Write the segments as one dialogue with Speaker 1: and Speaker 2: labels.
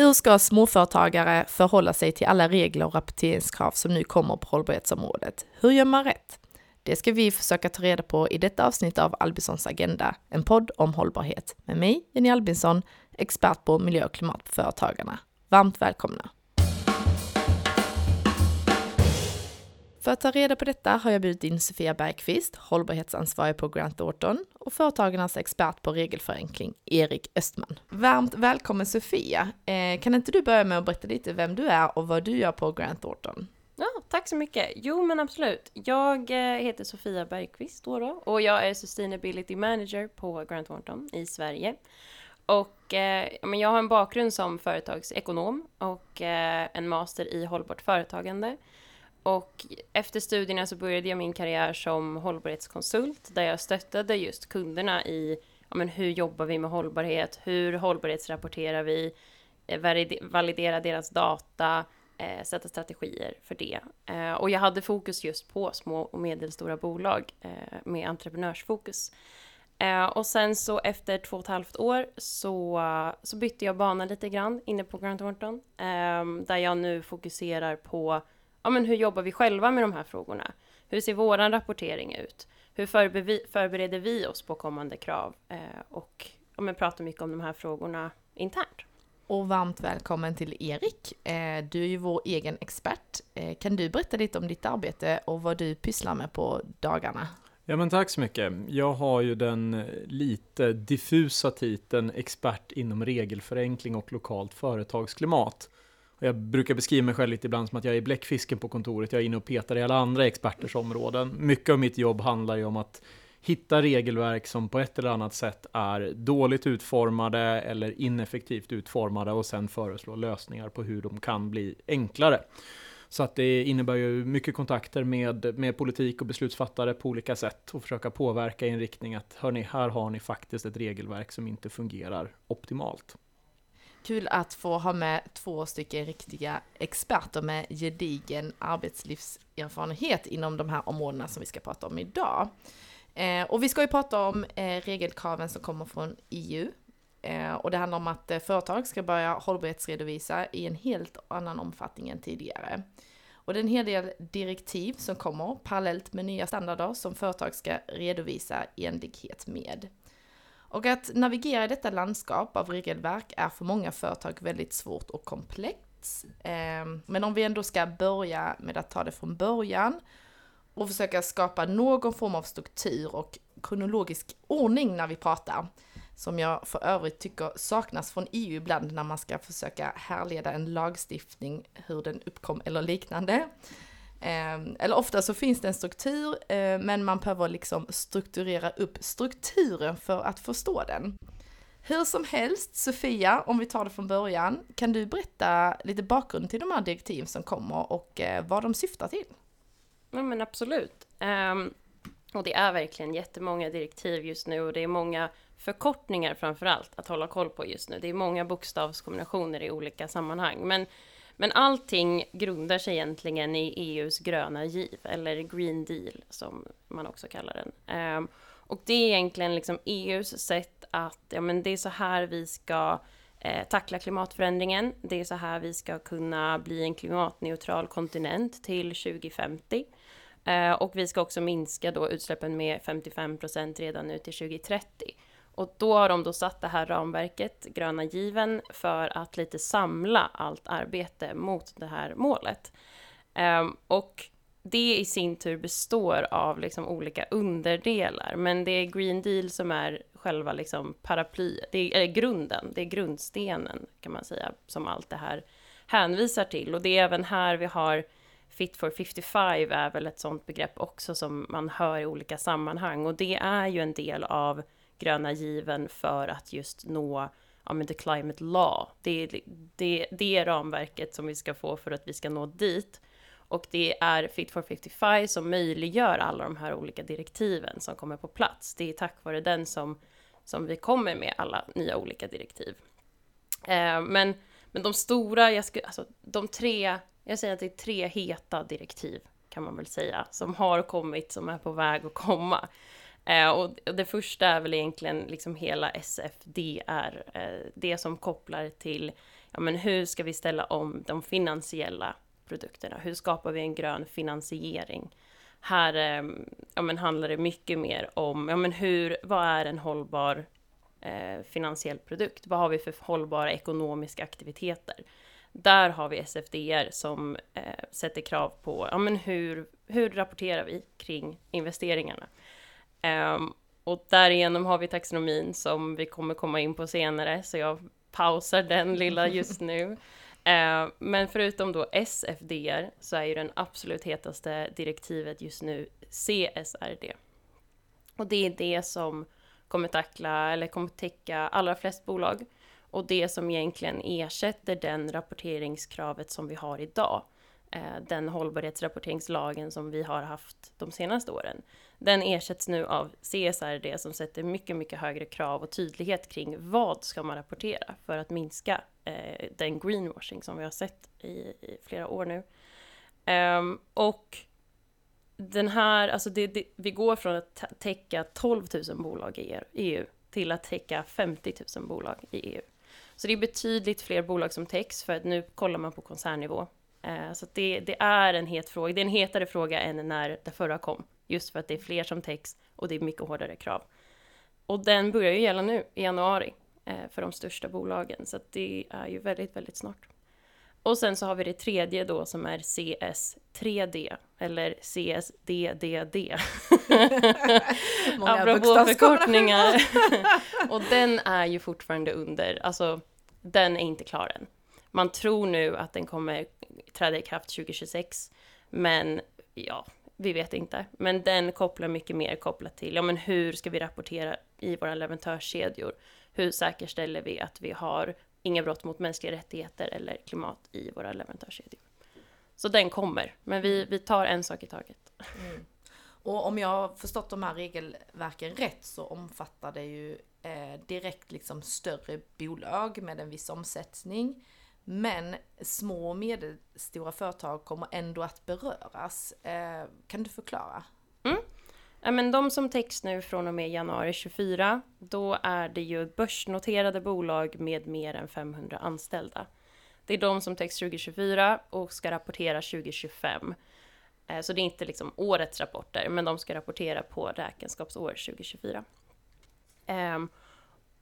Speaker 1: Hur ska småföretagare förhålla sig till alla regler och rapporteringskrav som nu kommer på hållbarhetsområdet? Hur gör man rätt? Det ska vi försöka ta reda på i detta avsnitt av Albinssons Agenda, en podd om hållbarhet med mig, Jenny Albinsson, expert på miljö och klimat på Företagarna. Varmt välkomna! För att ta reda på detta har jag bjudit in Sofia Bergqvist, hållbarhetsansvarig på Grant Thornton och Företagarnas expert på regelförenkling, Erik Östman. Varmt välkommen Sofia! Eh, kan inte du börja med att berätta lite vem du är och vad du gör på Grant Thornton?
Speaker 2: Ja, tack så mycket. Jo, men absolut. Jag eh, heter Sofia Bergqvist då, då och jag är Sustainability Manager på Grant Thornton i Sverige. Och eh, jag har en bakgrund som företagsekonom och eh, en master i hållbart företagande. Och efter studierna så började jag min karriär som hållbarhetskonsult där jag stöttade just kunderna i ja, men hur jobbar vi med hållbarhet, hur hållbarhetsrapporterar vi, eh, validera deras data, eh, sätta strategier för det. Eh, och jag hade fokus just på små och medelstora bolag eh, med entreprenörsfokus. Eh, och sen så efter två och ett halvt år så, så bytte jag bana lite grann inne på Grant Thornton, eh, där jag nu fokuserar på ja, men hur jobbar vi själva med de här frågorna? Hur ser vår rapportering ut? Hur förbereder vi oss på kommande krav? Eh, och ja, men pratar mycket om de här frågorna internt.
Speaker 1: Och varmt välkommen till Erik. Eh, du är ju vår egen expert. Eh, kan du berätta lite om ditt arbete och vad du pysslar med på dagarna?
Speaker 3: Ja men tack så mycket. Jag har ju den lite diffusa titeln expert inom regelförenkling och lokalt företagsklimat. Jag brukar beskriva mig själv lite ibland som att jag är bläckfisken på kontoret. Jag är inne och petar i alla andra experters områden. Mycket av mitt jobb handlar ju om att hitta regelverk som på ett eller annat sätt är dåligt utformade eller ineffektivt utformade och sen föreslå lösningar på hur de kan bli enklare. Så att det innebär ju mycket kontakter med, med politik och beslutsfattare på olika sätt och försöka påverka i en riktning att hörni, här har ni faktiskt ett regelverk som inte fungerar optimalt.
Speaker 1: Kul att få ha med två stycken riktiga experter med gedigen arbetslivserfarenhet inom de här områdena som vi ska prata om idag. Eh, och vi ska ju prata om eh, regelkraven som kommer från EU. Eh, och det handlar om att eh, företag ska börja hållbarhetsredovisa i en helt annan omfattning än tidigare. Och det är en hel del direktiv som kommer parallellt med nya standarder som företag ska redovisa i enlighet med. Och att navigera i detta landskap av regelverk är för många företag väldigt svårt och komplext. Ehm, men om vi ändå ska börja med att ta det från början och försöka skapa någon form av struktur och kronologisk ordning när vi pratar, som jag för övrigt tycker saknas från EU ibland när man ska försöka härleda en lagstiftning, hur den uppkom eller liknande. Ehm, eller ofta så finns det en struktur, eh, men man behöver liksom strukturera upp strukturen för att förstå den. Hur som helst, Sofia, om vi tar det från början, kan du berätta lite bakgrund till de här direktiv som kommer och eh, vad de syftar till?
Speaker 2: Ja, men absolut. Um, och det är verkligen jättemånga direktiv just nu och det är många förkortningar framför allt att hålla koll på just nu. Det är många bokstavskombinationer i olika sammanhang. Men men allting grundar sig egentligen i EUs gröna giv, eller Green Deal som man också kallar den. Ehm, och det är egentligen liksom EUs sätt att, ja men det är så här vi ska eh, tackla klimatförändringen. Det är så här vi ska kunna bli en klimatneutral kontinent till 2050. Eh, och vi ska också minska då utsläppen med 55 procent redan nu till 2030. Och då har de då satt det här ramverket, gröna given, för att lite samla allt arbete mot det här målet. Um, och det i sin tur består av liksom olika underdelar, men det är Green Deal som är själva liksom paraply, det är grunden, det är grundstenen kan man säga, som allt det här hänvisar till. Och det är även här vi har Fit for 55 är väl ett sånt begrepp också som man hör i olika sammanhang och det är ju en del av gröna given för att just nå ja, men the climate law. Det är det, det är ramverket som vi ska få för att vi ska nå dit. Och det är Fit for 55 som möjliggör alla de här olika direktiven som kommer på plats. Det är tack vare den som, som vi kommer med alla nya olika direktiv. Eh, men, men de stora, jag skulle, alltså de tre, jag säger att det är tre heta direktiv kan man väl säga, som har kommit, som är på väg att komma. Eh, och det första är väl egentligen liksom hela SFDR, eh, det som kopplar till ja men hur ska vi ställa om de finansiella produkterna? Hur skapar vi en grön finansiering? Här eh, ja, men handlar det mycket mer om, ja men hur, vad är en hållbar eh, finansiell produkt? Vad har vi för hållbara ekonomiska aktiviteter? Där har vi SFDR som eh, sätter krav på, ja men hur, hur rapporterar vi kring investeringarna? Um, och därigenom har vi taxonomin som vi kommer komma in på senare, så jag pausar den lilla just nu. Uh, men förutom då SFDR så är ju den absolut hetaste direktivet just nu CSRD. Och det är det som kommer tackla, eller kommer täcka allra flest bolag. Och det som egentligen ersätter den rapporteringskravet som vi har idag. Eh, den hållbarhetsrapporteringslagen som vi har haft de senaste åren. Den ersätts nu av CSRD som sätter mycket, mycket högre krav och tydlighet kring vad ska man rapportera för att minska eh, den greenwashing som vi har sett i, i flera år nu. Um, och den här, alltså det, det, vi går från att täcka 12 000 bolag i EU till att täcka 50 000 bolag i EU. Så det är betydligt fler bolag som täcks för att nu kollar man på koncernnivå. Eh, så det, det, är en het fråga. Det är en hetare fråga än när det förra kom. Just för att det är fler som täcks och det är mycket hårdare krav. Och den börjar ju gälla nu i januari eh, för de största bolagen. Så det är ju väldigt, väldigt snart. Och sen så har vi det tredje då som är CS3D eller CSDDD.
Speaker 1: Många
Speaker 2: Apropå förkortningar. och den är ju fortfarande under, alltså den är inte klar än. Man tror nu att den kommer träda i kraft 2026, men ja, vi vet inte. Men den kopplar mycket mer kopplat till, ja men hur ska vi rapportera i våra leverantörskedjor? Hur säkerställer vi att vi har inga brott mot mänskliga rättigheter eller klimat i våra leverantörskedjor? Så den kommer, men vi, vi tar en sak i taget. Mm.
Speaker 1: Och om jag har förstått de här regelverken rätt så omfattar det ju eh, direkt liksom större bolag med en viss omsättning. Men små och medelstora företag kommer ändå att beröras. Eh, kan du förklara?
Speaker 2: Mm. Ja, men de som täcks nu från och med januari 24, då är det ju börsnoterade bolag med mer än 500 anställda. Det är de som täcks 2024 och ska rapportera 2025. Eh, så det är inte liksom årets rapporter, men de ska rapportera på räkenskapsår 2024. Ehm,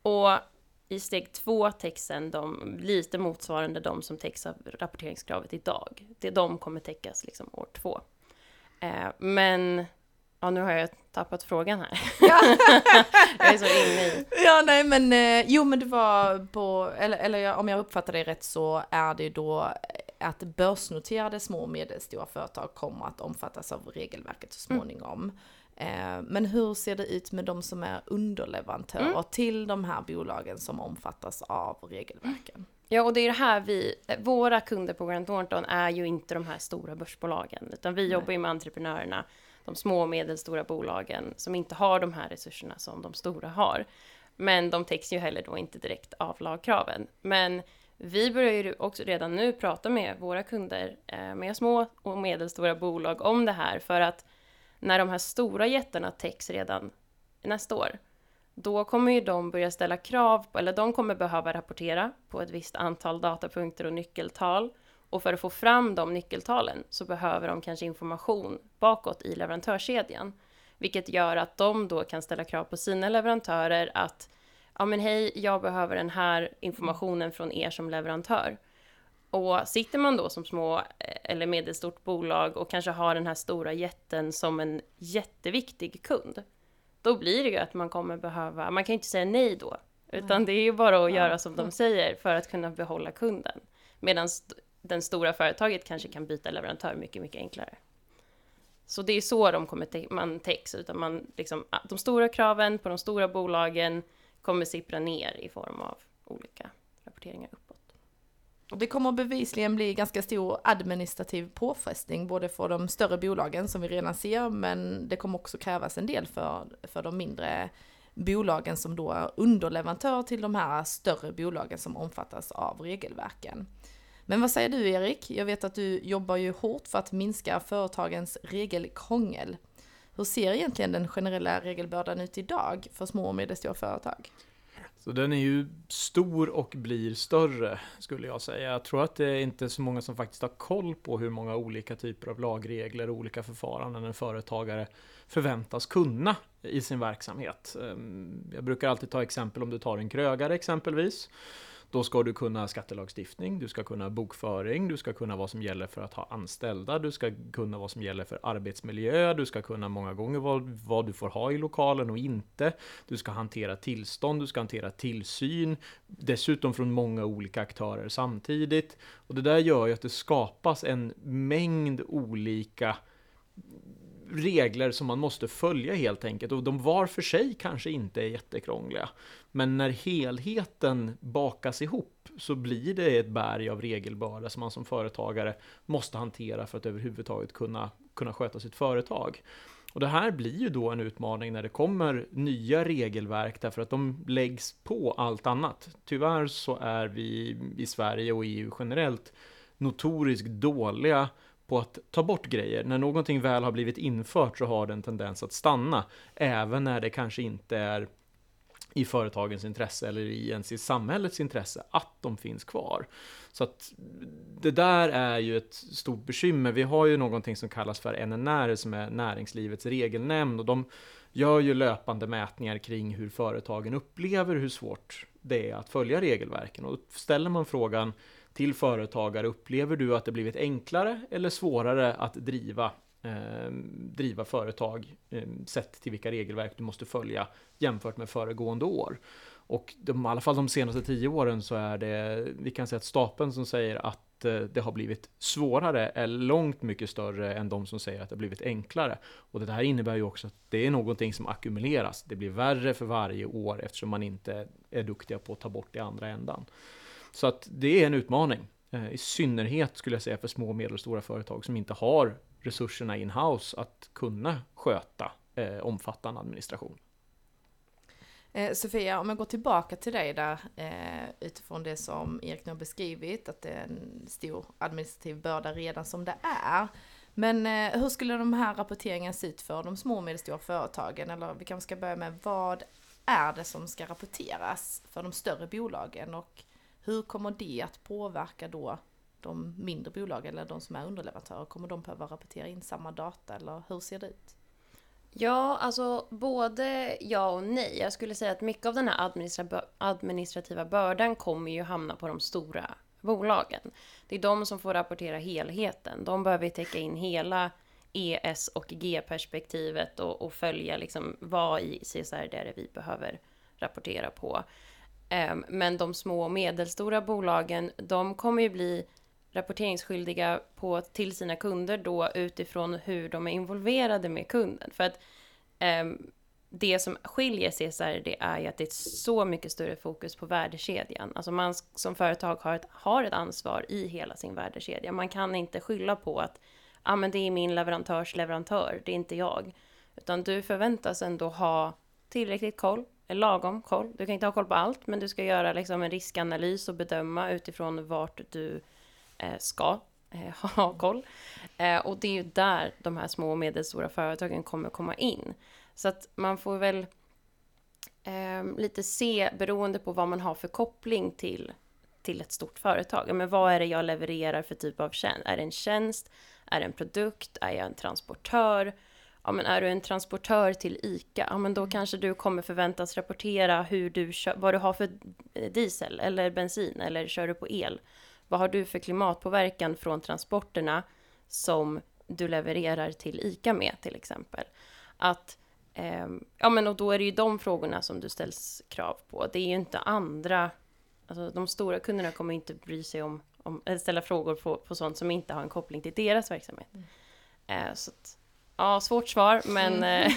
Speaker 2: och i steg två texten de lite motsvarande de som täcks av rapporteringskravet idag. Det, de kommer täckas liksom år två. Eh, men Ja, nu har jag tappat frågan här. Ja. jag är så inne i...
Speaker 1: Ja, nej men, eh, jo men det var på, eller, eller om jag uppfattar det rätt så är det då att börsnoterade små och medelstora företag kommer att omfattas av regelverket så mm. småningom. Mm. Eh, men hur ser det ut med de som är underleverantörer mm. till de här bolagen som omfattas av regelverken?
Speaker 2: Ja, och det är det här vi, våra kunder på Grant Thornton är ju inte de här stora börsbolagen, utan vi Nej. jobbar ju med entreprenörerna, de små och medelstora bolagen som inte har de här resurserna som de stora har. Men de täcks ju heller då inte direkt av lagkraven. Men vi börjar ju också redan nu prata med våra kunder, eh, med små och medelstora bolag om det här för att när de här stora jättarna täcks redan nästa år, då kommer ju de börja ställa krav på, eller de kommer behöva rapportera på ett visst antal datapunkter och nyckeltal. Och för att få fram de nyckeltalen så behöver de kanske information bakåt i leverantörskedjan. Vilket gör att de då kan ställa krav på sina leverantörer att ja men hej, jag behöver den här informationen från er som leverantör. Och sitter man då som små eh, eller medelstort bolag och kanske har den här stora jätten som en jätteviktig kund, då blir det ju att man kommer behöva, man kan inte säga nej då, utan det är ju bara att göra som de säger för att kunna behålla kunden. Medan den stora företaget kanske kan byta leverantör mycket, mycket enklare. Så det är så de kommer man täcks, utan man liksom, de stora kraven på de stora bolagen kommer sippra ner i form av olika rapporteringar
Speaker 1: det kommer bevisligen bli ganska stor administrativ påfrestning både för de större bolagen som vi redan ser, men det kommer också krävas en del för, för de mindre bolagen som då är underleverantör till de här större bolagen som omfattas av regelverken. Men vad säger du Erik? Jag vet att du jobbar ju hårt för att minska företagens regelkrångel. Hur ser egentligen den generella regelbördan ut idag för små och medelstora företag?
Speaker 3: Så den är ju stor och blir större, skulle jag säga. Jag tror att det är inte så många som faktiskt har koll på hur många olika typer av lagregler och olika förfaranden en företagare förväntas kunna i sin verksamhet. Ehm, jag brukar alltid ta exempel om du tar en krögare exempelvis. Då ska du kunna skattelagstiftning, du ska kunna bokföring, du ska kunna vad som gäller för att ha anställda, du ska kunna vad som gäller för arbetsmiljö, du ska kunna många gånger vad, vad du får ha i lokalen och inte. Du ska hantera tillstånd, du ska hantera tillsyn, dessutom från många olika aktörer samtidigt. Och det där gör ju att det skapas en mängd olika regler som man måste följa helt enkelt och de var för sig kanske inte är jättekrångliga. Men när helheten bakas ihop så blir det ett berg av regelbörda som man som företagare måste hantera för att överhuvudtaget kunna, kunna sköta sitt företag. Och det här blir ju då en utmaning när det kommer nya regelverk därför att de läggs på allt annat. Tyvärr så är vi i Sverige och EU generellt notoriskt dåliga på att ta bort grejer. När någonting väl har blivit infört så har det en tendens att stanna, även när det kanske inte är i företagens intresse eller i ens i samhällets intresse att de finns kvar. Så att det där är ju ett stort bekymmer. Vi har ju någonting som kallas för NNR som är näringslivets regelnämnd och de gör ju löpande mätningar kring hur företagen upplever hur svårt det är att följa regelverken och ställer man frågan till företagare, upplever du att det blivit enklare eller svårare att driva eh, driva företag eh, sett till vilka regelverk du måste följa jämfört med föregående år. Och de, i alla fall de senaste tio åren så är det, vi kan säga att stapeln som säger att eh, det har blivit svårare är långt mycket större än de som säger att det har blivit enklare. Och det här innebär ju också att det är någonting som ackumuleras. Det blir värre för varje år eftersom man inte är duktiga på att ta bort det andra ändan. Så att det är en utmaning. Eh, I synnerhet skulle jag säga för små och medelstora företag som inte har resurserna in-house att kunna sköta eh, omfattande administration.
Speaker 1: Eh, Sofia, om jag går tillbaka till dig där eh, utifrån det som Erik nu har beskrivit, att det är en stor administrativ börda redan som det är. Men eh, hur skulle de här rapporteringarna se ut för de små och medelstora företagen? Eller vi kanske ska börja med vad är det som ska rapporteras för de större bolagen och hur kommer det att påverka då de mindre bolagen eller de som är underleverantörer? Kommer de behöva rapportera in samma data eller hur ser det ut?
Speaker 2: Ja, alltså både ja och nej. Jag skulle säga att mycket av den här administrativa bördan kommer ju hamna på de stora bolagen. Det är de som får rapportera helheten. De behöver täcka in hela ES och G-perspektivet och, och, följa liksom vad i CSR det vi behöver rapportera på. Ehm, men de små och medelstora bolagen, de kommer ju bli rapporteringsskyldiga på, till sina kunder då utifrån hur de är involverade med kunden. För att ehm, det som skiljer CSR det är ju att det är så mycket större fokus på värdekedjan. Alltså man som företag har ett, har ett ansvar i hela sin värdekedja. Man kan inte skylla på att ah, men det är min leverantörs leverantör, det är inte jag. Utan du förväntas ändå ha tillräckligt koll, lagom koll. Du kan inte ha koll på allt, men du ska göra liksom en riskanalys och bedöma utifrån vart du eh, ska eh, ha koll. Eh, och det är ju där de här små och medelstora företagen kommer komma in. Så att man får väl eh, lite se, beroende på vad man har för koppling till, till ett stort företag. Men vad är det jag levererar för typ av tjänst? Är det en tjänst? Är det en produkt? Är jag en transportör? Ja, men är du en transportör till ICA, ja, men då mm. kanske du kommer förväntas rapportera hur du kör, vad du har för diesel eller bensin eller kör du på el? Vad har du för klimatpåverkan från transporterna som du levererar till ICA med till exempel? Att, eh, ja men och då är det ju de frågorna som du ställs krav på. Det är ju inte andra, alltså de stora kunderna kommer inte bry sig om, om eller ställa frågor på, på sånt som inte har en koppling till deras verksamhet. Mm. Eh, så att, ja, svårt svar, men, mm. Eh,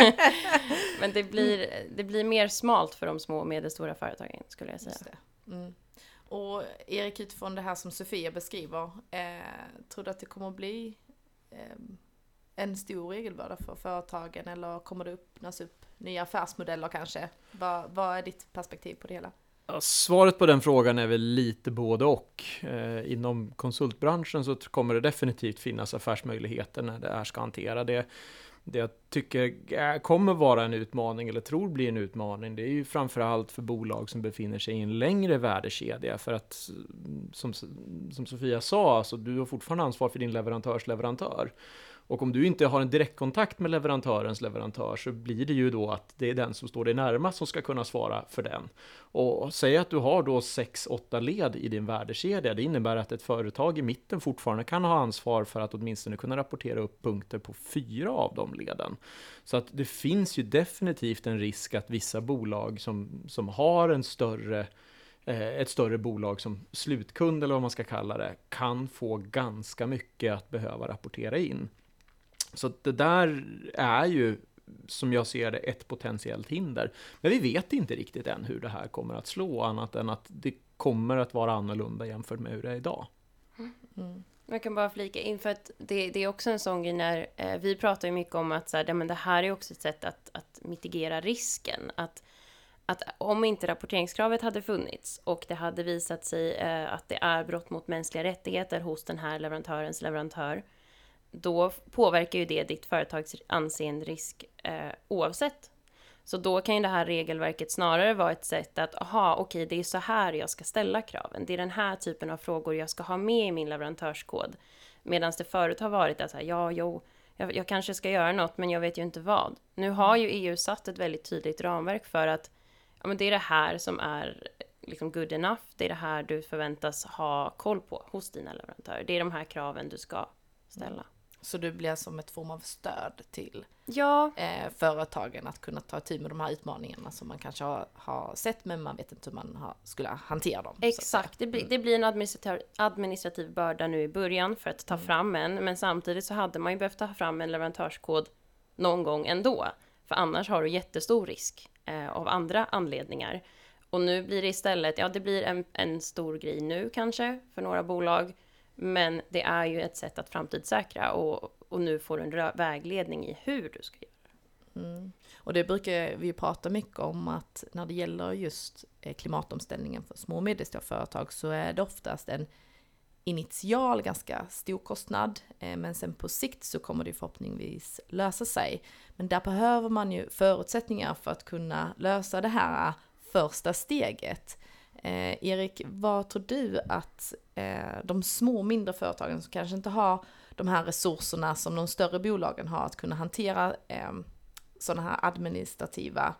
Speaker 2: men det, blir, det blir mer smalt för de små och medelstora företagen skulle jag säga. Mm.
Speaker 1: Och Erik, utifrån det här som Sofia beskriver, eh, tror du att det kommer att bli eh, en stor regelbörda för företagen eller kommer det öppnas upp nya affärsmodeller kanske? Va, vad är ditt perspektiv på det hela?
Speaker 3: Ja, svaret på den frågan är väl lite både och. Eh, inom konsultbranschen så kommer det definitivt finnas affärsmöjligheter när det här ska hantera det. Det jag tycker kommer vara en utmaning, eller tror blir en utmaning, det är ju framförallt för bolag som befinner sig i en längre värdekedja. För att, som, som Sofia sa, alltså, du har fortfarande ansvar för din leverantörs leverantör. Och om du inte har en direktkontakt med leverantörens leverantör så blir det ju då att det är den som står dig närmast som ska kunna svara för den. Och säg att du har då 6-8 led i din värdekedja. Det innebär att ett företag i mitten fortfarande kan ha ansvar för att åtminstone kunna rapportera upp punkter på fyra av de leden. Så att det finns ju definitivt en risk att vissa bolag som, som har en större eh, ett större bolag som slutkund eller vad man ska kalla det, kan få ganska mycket att behöva rapportera in. Så det där är ju, som jag ser det, ett potentiellt hinder. Men vi vet inte riktigt än hur det här kommer att slå, annat än att det kommer att vara annorlunda jämfört med hur det är idag. Mm.
Speaker 2: mm. Jag kan bara flika in, för att det, det är också en sån grej när eh, vi pratar ju mycket om att så här, det, men det här är också ett sätt att, att mitigera risken. Att, att om inte rapporteringskravet hade funnits och det hade visat sig eh, att det är brott mot mänskliga rättigheter hos den här leverantörens leverantör, då påverkar ju det ditt företags anseenderisk eh, oavsett. Så då kan ju det här regelverket snarare vara ett sätt att, aha, okej, det är så här jag ska ställa kraven. Det är den här typen av frågor jag ska ha med i min leverantörskod. Medan det förut har varit att, här, ja, jo, jag, jag, kanske ska göra något, men jag vet ju inte vad. Nu har ju EU satt ett väldigt tydligt ramverk för att, ja, men det är det här som är liksom good enough. Det är det här du förväntas ha koll på hos dina leverantörer. Det är de här kraven du ska ställa.
Speaker 1: Så det blir som ett form av stöd till
Speaker 2: ja.
Speaker 1: eh, företagen att kunna ta tid med de här utmaningarna som man kanske har, har sett men man vet inte hur man har, skulle hantera dem.
Speaker 2: Exakt, det blir, mm. det blir en administrativ, administrativ börda nu i början för att ta mm. fram en men samtidigt så hade man ju behövt ta fram en leverantörskod någon gång ändå. För annars har du jättestor risk eh, av andra anledningar. Och nu blir det istället, ja det blir en, en stor grej nu kanske för några bolag men det är ju ett sätt att framtidssäkra och, och nu får du en vägledning i hur du ska göra.
Speaker 1: Mm. Och det brukar vi prata mycket om att när det gäller just eh, klimatomställningen för små och medelstora företag så är det oftast en initial ganska stor kostnad, eh, men sen på sikt så kommer det förhoppningsvis lösa sig. Men där behöver man ju förutsättningar för att kunna lösa det här första steget. Eh, Erik, vad tror du att eh, de små mindre företagen som kanske inte har de här resurserna som de större bolagen har att kunna hantera eh, sådana här administrativa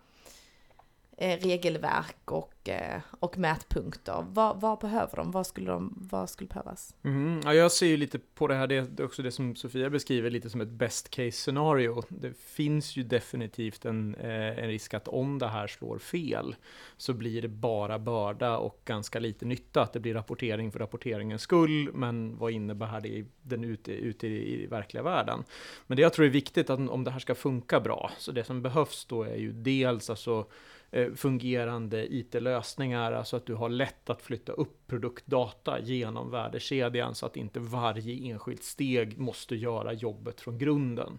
Speaker 1: eh, regelverk och, och, eh, och mätpunkter. Vad, vad, behöver de? Vad skulle, de, vad skulle behövas?
Speaker 3: Mm, ja, jag ser ju lite på det här, det är också det som Sofia beskriver, lite som ett best case scenario. Det finns ju definitivt en, eh, en risk att om det här slår fel så blir det bara börda och ganska lite nytta. Att det blir rapportering för rapporteringens skull, men vad innebär det den ute, ute i, i verkliga världen? Men det jag tror är viktigt att om det här ska funka bra, så det som behövs då är ju dels alltså eh, fungerande IT-lösningar, lösningar alltså att du har lätt att flytta upp produktdata genom värdekedjan så att inte varje enskilt steg måste göra jobbet från grunden.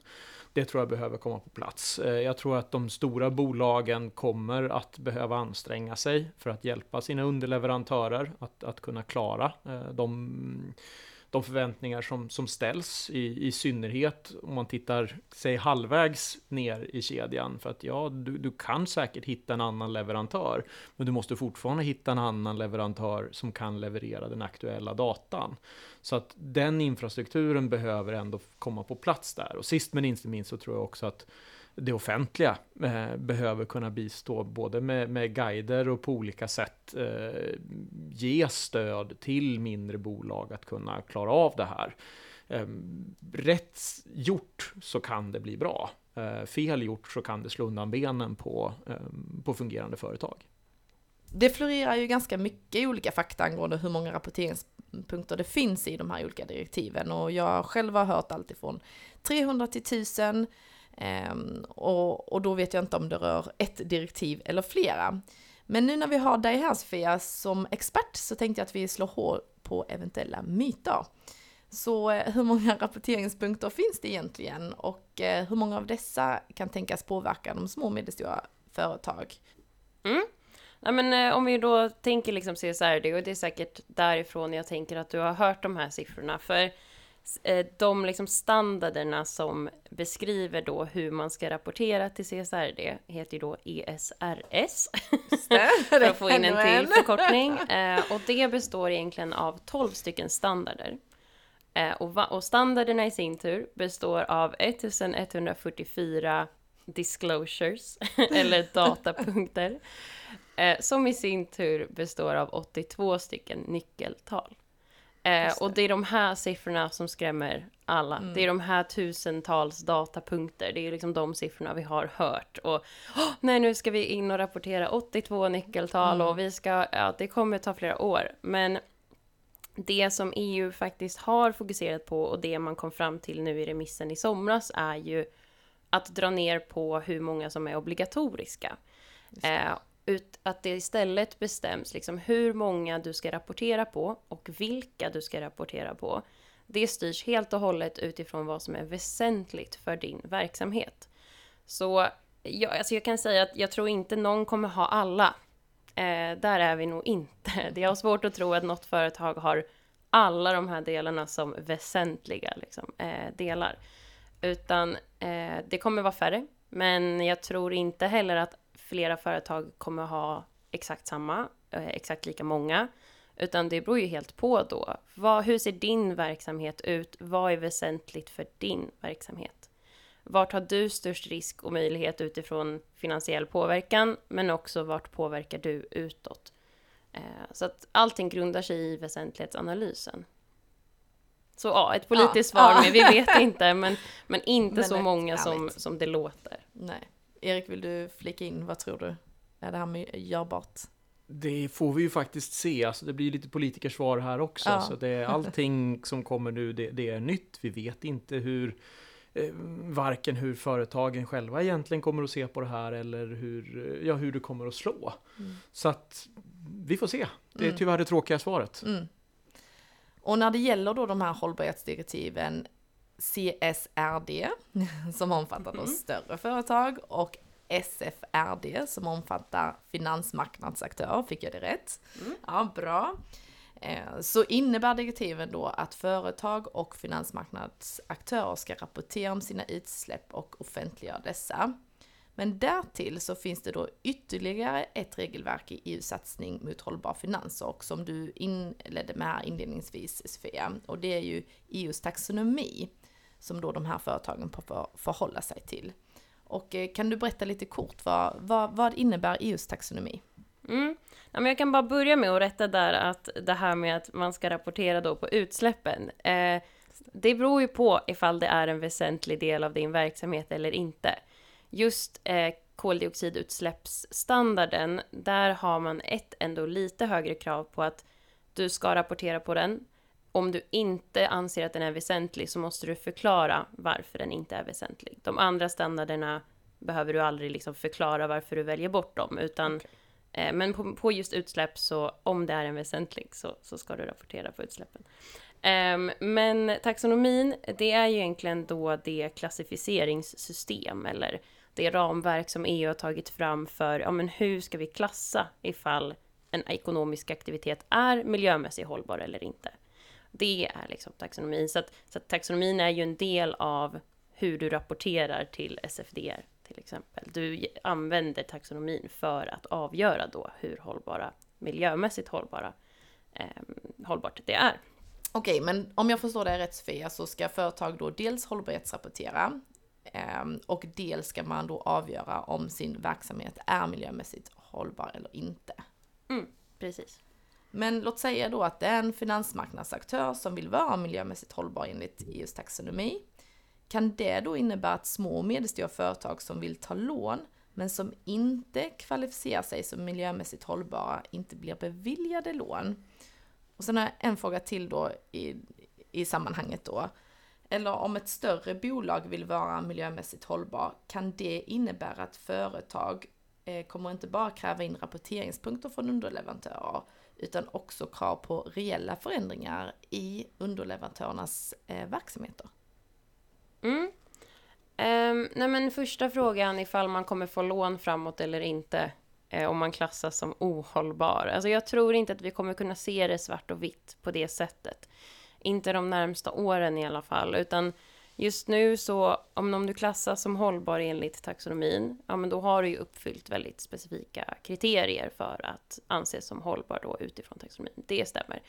Speaker 3: Det tror jag behöver komma på plats. Eh, jag tror att de stora bolagen kommer att behöva anstränga sig för att hjälpa sina underleverantörer att, att kunna klara eh, de de förväntningar som, som ställs, i, i synnerhet om man tittar, säg halvvägs ner i kedjan. För att ja, du, du kan säkert hitta en annan leverantör, men du måste fortfarande hitta en annan leverantör som kan leverera den aktuella datan. Så att den infrastrukturen behöver ändå komma på plats där. Och sist men inte minst så tror jag också att det offentliga eh, behöver kunna bistå både med, med guider och på olika sätt eh, ge stöd till mindre bolag att kunna klara av det här. Eh, rätt gjort så kan det bli bra. Eh, fel gjort så kan det slå undan benen på, eh, på fungerande företag.
Speaker 1: Det florerar ju ganska mycket olika fakta angående hur många rapporteringspunkter det finns i de här olika direktiven och jag själv har hört allt ifrån 300 till 1000 Um, och, och då vet jag inte om det rör ett direktiv eller flera. Men nu när vi har dig här Sofia som expert så tänkte jag att vi slår hål på eventuella myter. Så eh, hur många rapporteringspunkter finns det egentligen och eh, hur många av dessa kan tänkas påverka de små och medelstora företag?
Speaker 2: Mm. Ja, men, eh, om vi då tänker liksom CSRD och det är säkert därifrån jag tänker att du har hört de här siffrorna. För de liksom standarderna som beskriver då hur man ska rapportera till CSRD heter ju då ESRS. För att få in en till förkortning. Eh, och det består egentligen av 12 stycken standarder. Eh, och, standarderna i sin tur består av 1144 disclosures, eller datapunkter, eh, som i sin tur består av 82 stycken nyckeltal. Eh, och det är de här siffrorna som skrämmer alla. Mm. Det är de här tusentals datapunkter. Det är liksom de siffrorna vi har hört. Och oh, nej, nu ska vi in och rapportera 82 nyckeltal mm. och vi ska, ja, det kommer ta flera år. Men det som EU faktiskt har fokuserat på och det man kom fram till nu i remissen i somras är ju att dra ner på hur många som är obligatoriska. Eh, ut, att det istället bestäms liksom hur många du ska rapportera på och vilka du ska rapportera på. Det styrs helt och hållet utifrån vad som är väsentligt för din verksamhet. Så jag, alltså jag kan säga att jag tror inte någon kommer ha alla. Eh, där är vi nog inte. Det är svårt att tro att något företag har alla de här delarna som väsentliga liksom, eh, delar. Utan eh, det kommer vara färre. Men jag tror inte heller att flera företag kommer ha exakt samma, eh, exakt lika många. Utan det beror ju helt på då. Vad, hur ser din verksamhet ut? Vad är väsentligt för din verksamhet? Vart har du störst risk och möjlighet utifrån finansiell påverkan? Men också vart påverkar du utåt? Eh, så att allting grundar sig i väsentlighetsanalysen. Så ja, ett politiskt ja. svar, men vi vet inte, men, men inte men så många som, som det låter.
Speaker 1: Nej. Erik, vill du flika in, vad tror du? Är det här görbart?
Speaker 3: Det får vi ju faktiskt se, alltså det blir lite politikersvar här också. Ja. Så det, allting som kommer nu, det, det är nytt. Vi vet inte hur eh, varken hur företagen själva egentligen kommer att se på det här eller hur, ja, hur det kommer att slå. Mm. Så att vi får se. Det är mm. tyvärr det tråkiga svaret. Mm.
Speaker 1: Och när det gäller då de här hållbarhetsdirektiven CSRD som omfattar då mm. större företag och SFRD som omfattar finansmarknadsaktörer, fick jag det rätt? Mm. Ja, bra. Eh, så innebär direktiven då att företag och finansmarknadsaktörer ska rapportera om sina utsläpp och offentliggöra dessa. Men därtill så finns det då ytterligare ett regelverk i EUs satsning mot hållbar finans och som du inledde med här inledningsvis Sofia, och det är ju EUs taxonomi som då de här företagen får förhålla sig till. Och eh, kan du berätta lite kort, vad, vad, vad innebär EUs taxonomi?
Speaker 2: Mm. Ja, men jag kan bara börja med att rätta där att det här med att man ska rapportera då på utsläppen. Eh, det beror ju på ifall det är en väsentlig del av din verksamhet eller inte. Just eh, koldioxidutsläppsstandarden, där har man ett ändå lite högre krav på att du ska rapportera på den om du inte anser att den är väsentlig så måste du förklara varför den inte är väsentlig. De andra standarderna behöver du aldrig liksom förklara varför du väljer bort dem, utan okay. eh, men på, på, just utsläpp så om det är en väsentlig så, så ska du rapportera på utsläppen. Um, men taxonomin, det är ju egentligen då det klassificeringssystem eller det ramverk som EU har tagit fram för ja, men hur ska vi klassa ifall en ekonomisk aktivitet är miljömässigt hållbar eller inte. Det är liksom taxonomin. Så, att, så att taxonomin är ju en del av hur du rapporterar till SFDR till exempel. Du använder taxonomin för att avgöra då hur hållbara, miljömässigt hållbara, eh, hållbart det är.
Speaker 1: Okej, men om jag förstår det rätt Sofia, så ska företag då dels hållbarhetsrapportera eh, och dels ska man då avgöra om sin verksamhet är miljömässigt hållbar eller inte.
Speaker 2: Mm, precis.
Speaker 1: Men låt säga då att det är en finansmarknadsaktör som vill vara miljömässigt hållbar enligt EUs taxonomi. Kan det då innebära att små och medelstora företag som vill ta lån men som inte kvalificerar sig som miljömässigt hållbara inte blir beviljade lån? Och sen har jag en fråga till då i, i sammanhanget då. Eller om ett större bolag vill vara miljömässigt hållbar, kan det innebära att företag eh, kommer inte bara kräva in rapporteringspunkter från underleverantörer, utan också krav på reella förändringar i underleverantörernas eh, verksamheter.
Speaker 2: Mm. Um, nej men första frågan ifall man kommer få lån framåt eller inte eh, om man klassas som ohållbar. Alltså jag tror inte att vi kommer kunna se det svart och vitt på det sättet. Inte de närmsta åren i alla fall, utan just nu så om, om du klassas som hållbar enligt taxonomin, ja men då har du ju uppfyllt väldigt specifika kriterier för att anses som hållbar då utifrån taxonomin. Det stämmer.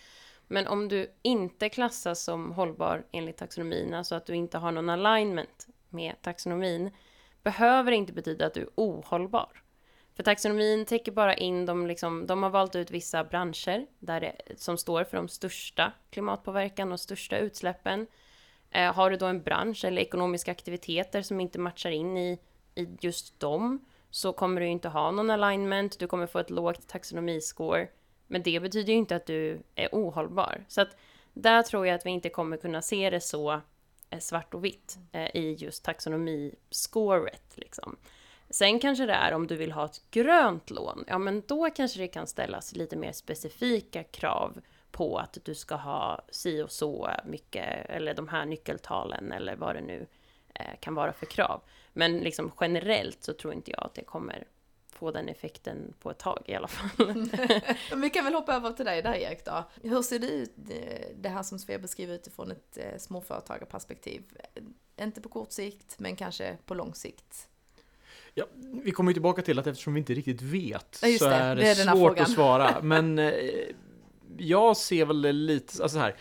Speaker 2: Men om du inte klassas som hållbar enligt taxonomin, alltså att du inte har någon alignment med taxonomin, behöver inte betyda att du är ohållbar. För taxonomin täcker bara in de, liksom, de har valt ut vissa branscher där det, som står för de största klimatpåverkan och största utsläppen. Eh, har du då en bransch eller ekonomiska aktiviteter som inte matchar in i, i just dem så kommer du inte ha någon alignment, du kommer få ett lågt taxonomiscore. Men det betyder ju inte att du är ohållbar. Så att där tror jag att vi inte kommer kunna se det så eh, svart och vitt eh, i just taxonomiscoret. Liksom. Sen kanske det är om du vill ha ett grönt lån, ja men då kanske det kan ställas lite mer specifika krav på att du ska ha si och så mycket, eller de här nyckeltalen, eller vad det nu eh, kan vara för krav. Men liksom generellt så tror inte jag att det kommer få den effekten på ett tag i alla fall.
Speaker 1: Vi kan väl hoppa över till dig där Erik då. Hur ser det ut, eh, det här som Svea beskriver utifrån ett eh, småföretagarperspektiv? Inte på kort sikt, men kanske på lång sikt.
Speaker 3: Ja, vi kommer ju tillbaka till att eftersom vi inte riktigt vet
Speaker 1: Ja,
Speaker 3: så
Speaker 1: det.
Speaker 3: är det,
Speaker 1: är
Speaker 3: svårt att svara. Men jag ser väl det lite, alltså så här.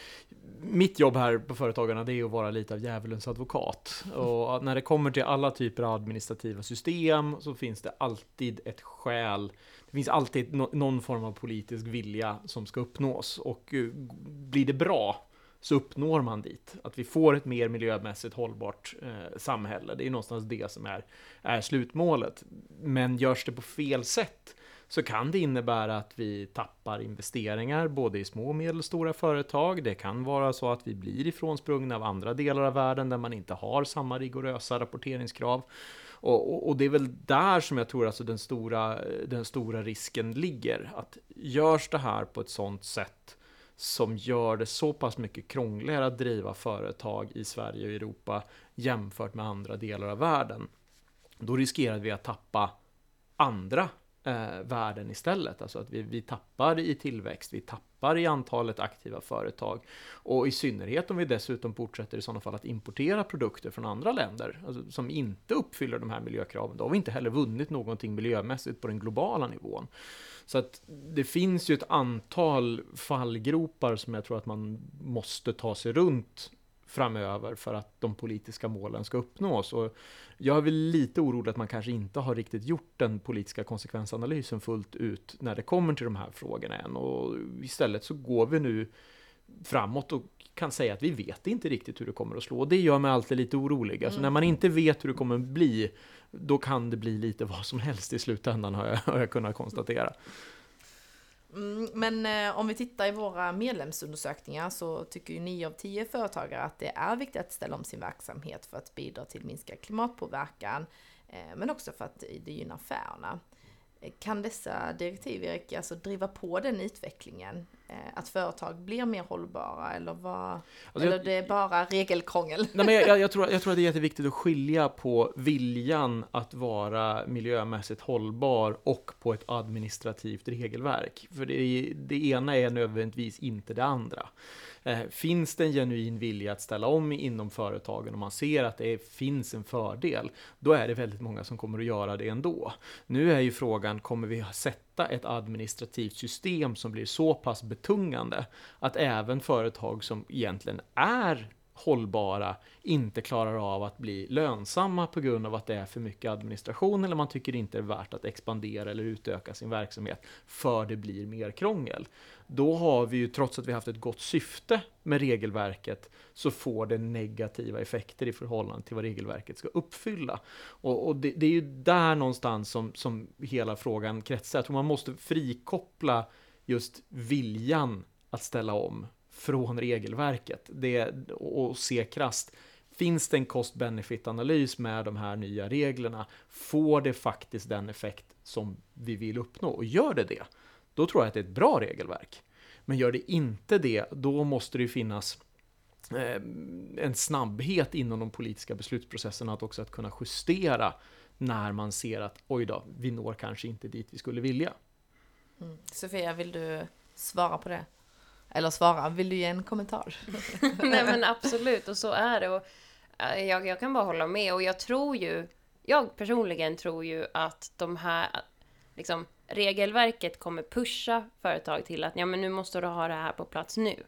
Speaker 3: Mitt jobb här på Företagarna det är att vara lite av djävulens advokat. Och när det kommer till alla typer av administrativa system så finns det alltid ett skäl. Det finns alltid no någon form av politisk vilja som ska uppnås. Och eh, blir det bra så uppnår man dit. Att vi får ett mer miljömässigt hållbart eh, samhälle. Det är någonstans det som är, är slutmålet. Men görs det på fel sätt så kan det innebära att vi tappar investeringar både i små och medelstora företag. Det kan vara så att vi blir ifrånsprungna av andra delar av världen där man inte har samma rigorösa rapporteringskrav. Och, och, och det är väl där som jag tror alltså den, stora, den stora risken ligger. Att görs det här på ett sådant sätt som gör det så pass mycket krångligare att driva företag i Sverige och Europa jämfört med andra delar av världen. Då riskerar vi att tappa andra eh, världen istället. Alltså att vi, vi tappar i tillväxt, vi tappar i antalet aktiva företag. Och i synnerhet om vi dessutom fortsätter i sådana fall att importera produkter från andra länder alltså, som inte uppfyller de här miljökraven. Då har vi inte heller vunnit någonting miljömässigt på den globala nivån. Så att det finns ju ett antal fallgropar som jag tror att man måste ta sig runt framöver för att de politiska målen ska uppnås. Och jag är väl lite orolig att man kanske inte har riktigt gjort den politiska konsekvensanalysen fullt ut när det kommer till de här frågorna än. Och istället så går vi nu framåt och kan säga att vi vet inte riktigt hur det kommer att slå. Det gör mig alltid lite orolig. Alltså
Speaker 1: Mm.
Speaker 3: när man inte vet hur det kommer att bli, då kan det bli lite vad som helst i slutändan har jag, har jag kunnat konstatera.
Speaker 1: Mm, men eh, om vi tittar i våra medlemsundersökningar så tycker ju 9 av 10 företagare att det är viktigt att ställa om sin verksamhet för att bidra till minskad klimatpåverkan, eh, men också för att det gynnar affärerna. Kan dessa direktiv, Erik, alltså driva på den utvecklingen? Eh, Att företag blir mer hållbara eller vad?
Speaker 3: Alltså
Speaker 1: eller
Speaker 3: jag-
Speaker 1: det är bara regelkrångel?
Speaker 3: Nej, men jag, jag, tror, jag tror att det är jätteviktigt att skilja på viljan att vara miljömässigt hållbar och på ett administrativt regelverk. För det, det ena är nödvändigtvis inte det andra. Eh, finns det en genuin vilja att ställa om inom företagen och man ser att det finns en fördel, då är det väldigt många som kommer att göra det ändå. Nu är ju frågan, kommer vi sätta ett administrativt system som blir så pass betungande att även företag som egentligen är hållbara inte klarar av att bli lönsamma på grund av att det är för mycket administration eller man tycker inte det är värt att expandera eller utöka sin verksamhet för det blir mer krångel. Då har vi ju, trots att vi haft ett gott syfte med regelverket, så får det negativa effekter i förhållande till vad regelverket ska uppfylla. Och, och det, det är ju där någonstans som, som hela frågan kretsar. Jag tror man måste frikoppla just viljan att ställa om från regelverket det, och, se krasst. Finns det en cost-benefit-analys med de här nya reglerna? Får det faktiskt den effekt som vi vill uppnå? Och gör det det, då tror jag att det är ett bra regelverk. Men gör det inte det, då måste det ju finnas eh, en snabbhet inom de politiska beslutsprocesserna att också att kunna justera när man ser att oj då, vi når kanske inte dit vi skulle vilja.
Speaker 1: Mm. Sofia, vill du svara på det? Eller svara. Vill du ge en kommentar?
Speaker 2: Nej men absolut, och så är det. Och eh, jag, jag kan bara hålla med. Och jag tror ju, jag personligen tror ju att de här, liksom, regelverket kommer pusha företag till att ja, men nu måste du ha det här på plats nu.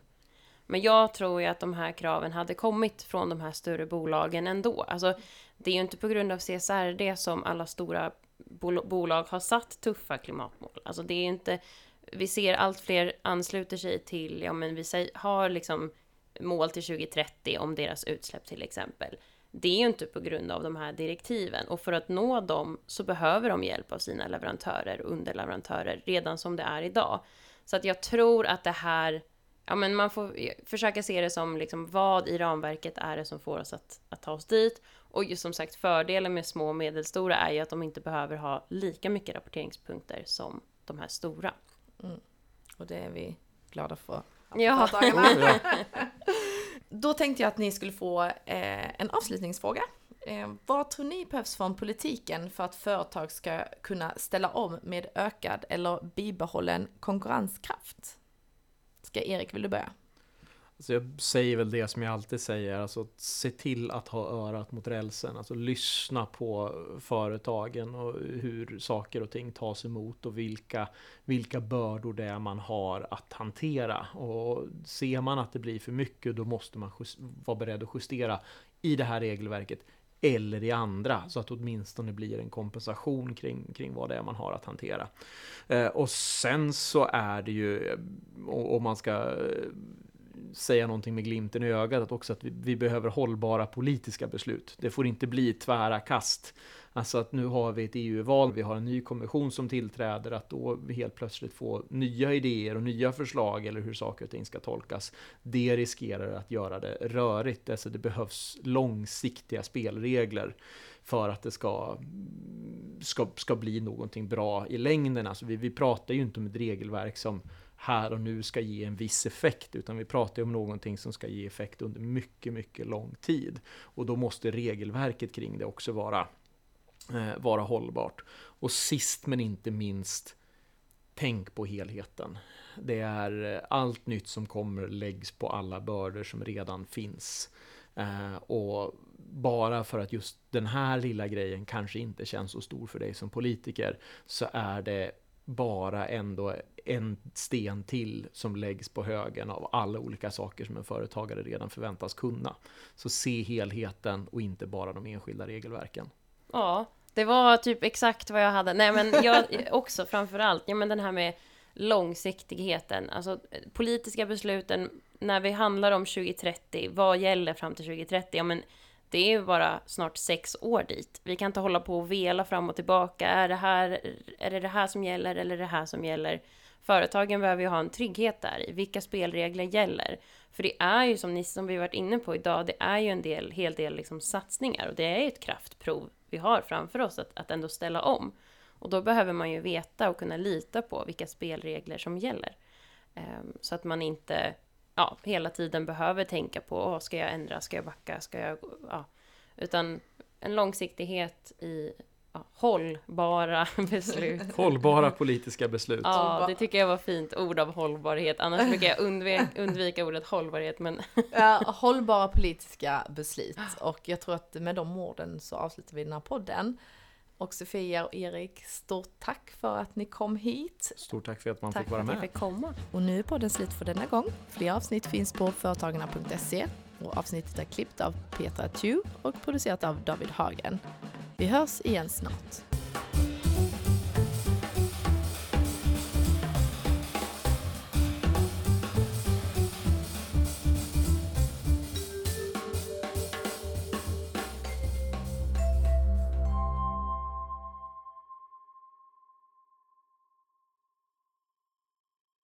Speaker 2: Men jag tror ju att de här kraven hade kommit från de här större bolagen ändå. Alltså, det är ju inte på grund av CSRD som alla stora bol bolag har satt tuffa klimatmål. Alltså det är inte, vi ser allt fler ansluter sig till, ja men vi har liksom mål till 2030 om deras utsläpp till exempel. Det är ju inte på grund av de här direktiven och för att nå dem så behöver de hjälp av sina leverantörer och underleverantörer redan som det är idag. Så att jag tror att det här ja, men man får försöka se det som liksom, vad i ramverket är det som får oss att, att ta oss dit. Och just som sagt, fördelen med små och medelstora är ju att de inte behöver ha lika mycket rapporteringspunkter som de här stora.
Speaker 1: Mm. Och det är vi glada för.
Speaker 2: Ja.
Speaker 3: ja.
Speaker 1: Då tänkte jag att ni skulle få eh, en avslutningsfråga. Eh, vad tror ni behövs från politiken för att företag ska kunna ställa om med ökad eller bibehållen konkurrenskraft? Ska Erik, vill du börja?
Speaker 3: Alltså jag säger väl det som jag alltid säger, alltså se till att ha örat mot rälsen, alltså lyssna på företagen och hur saker och ting tas emot och vilka, vilka bördor det är man har att hantera. Och ser man att det blir för mycket, då måste man vara beredd att justera i det här regelverket eller i andra så att åtminstone blir en kompensation kring, kring vad det är man har att hantera. Eh, och sen så är det ju, eh, om man ska eh, säga någonting med glimten i ögat, att också att vi, vi, behöver hållbara politiska beslut. Det får inte bli tvära kast. Alltså att nu har vi ett EU-val, vi har en ny kommission som tillträder, att då helt plötsligt få nya idéer och nya förslag eller hur saker och ting ska tolkas. Det riskerar att göra det rörigt. Alltså det behövs långsiktiga spelregler för att det ska, ska, ska bli någonting bra i längden. Alltså vi, vi pratar ju inte om ett regelverk som här och nu ska ge en viss effekt, utan vi pratar om någonting som ska ge effekt under mycket, mycket lång tid. Och då måste regelverket kring det också vara, eh, vara hållbart. Och sist men inte minst, tänk på helheten. Det är eh, allt nytt som kommer läggs på alla bördor som redan finns. Eh, och bara för att just den här lilla grejen kanske inte känns så stor för dig som politiker, så är det bara ändå en sten till som läggs på högen av alla olika saker som en företagare redan förväntas kunna. Så se helheten och inte bara de enskilda regelverken.
Speaker 2: Ja, det var typ exakt vad jag hade. Nej, men jag också framför allt, ja men den här med långsiktigheten, alltså politiska besluten när vi handlar om 2030, vad gäller fram till 2030? Ja, men det är ju bara snart sex år dit. Vi kan inte hålla på och vela fram och tillbaka. Är det här, är det, det här som gäller eller det här som gäller? Företagen behöver ju ha en trygghet där i vilka spelregler gäller. För det är ju som ni som vi varit inne på idag, det är ju en del, hel del liksom satsningar och det är ju ett kraftprov vi har framför oss att, att ändå ställa om. Och då behöver man ju veta och kunna lita på vilka spelregler som gäller. Um, så att man inte ja, hela tiden behöver tänka på, oh, ska jag ändra, ska jag backa, ska jag... Ja. Utan en långsiktighet i ja, hållbara beslut.
Speaker 3: Hållbara politiska beslut.
Speaker 2: Ja, det tycker jag var fint ord av hållbarhet. Annars brukar jag undvika, undvika ordet hållbarhet, men...
Speaker 1: ja, hållbara politiska beslut. Och jag tror att med de orden så avslutar vi den här podden. Och Sofia och Erik, stort tack för att ni kom hit.
Speaker 3: Stort tack för att man
Speaker 2: tack
Speaker 3: fick vara med.
Speaker 2: Tack för att jag fick komma.
Speaker 1: Och nu är podden slut för denna gång. Fler avsnitt finns på företagarna.se och avsnittet är klippt av Petra Chu och producerat av David Hagen. Vi hörs igen snart.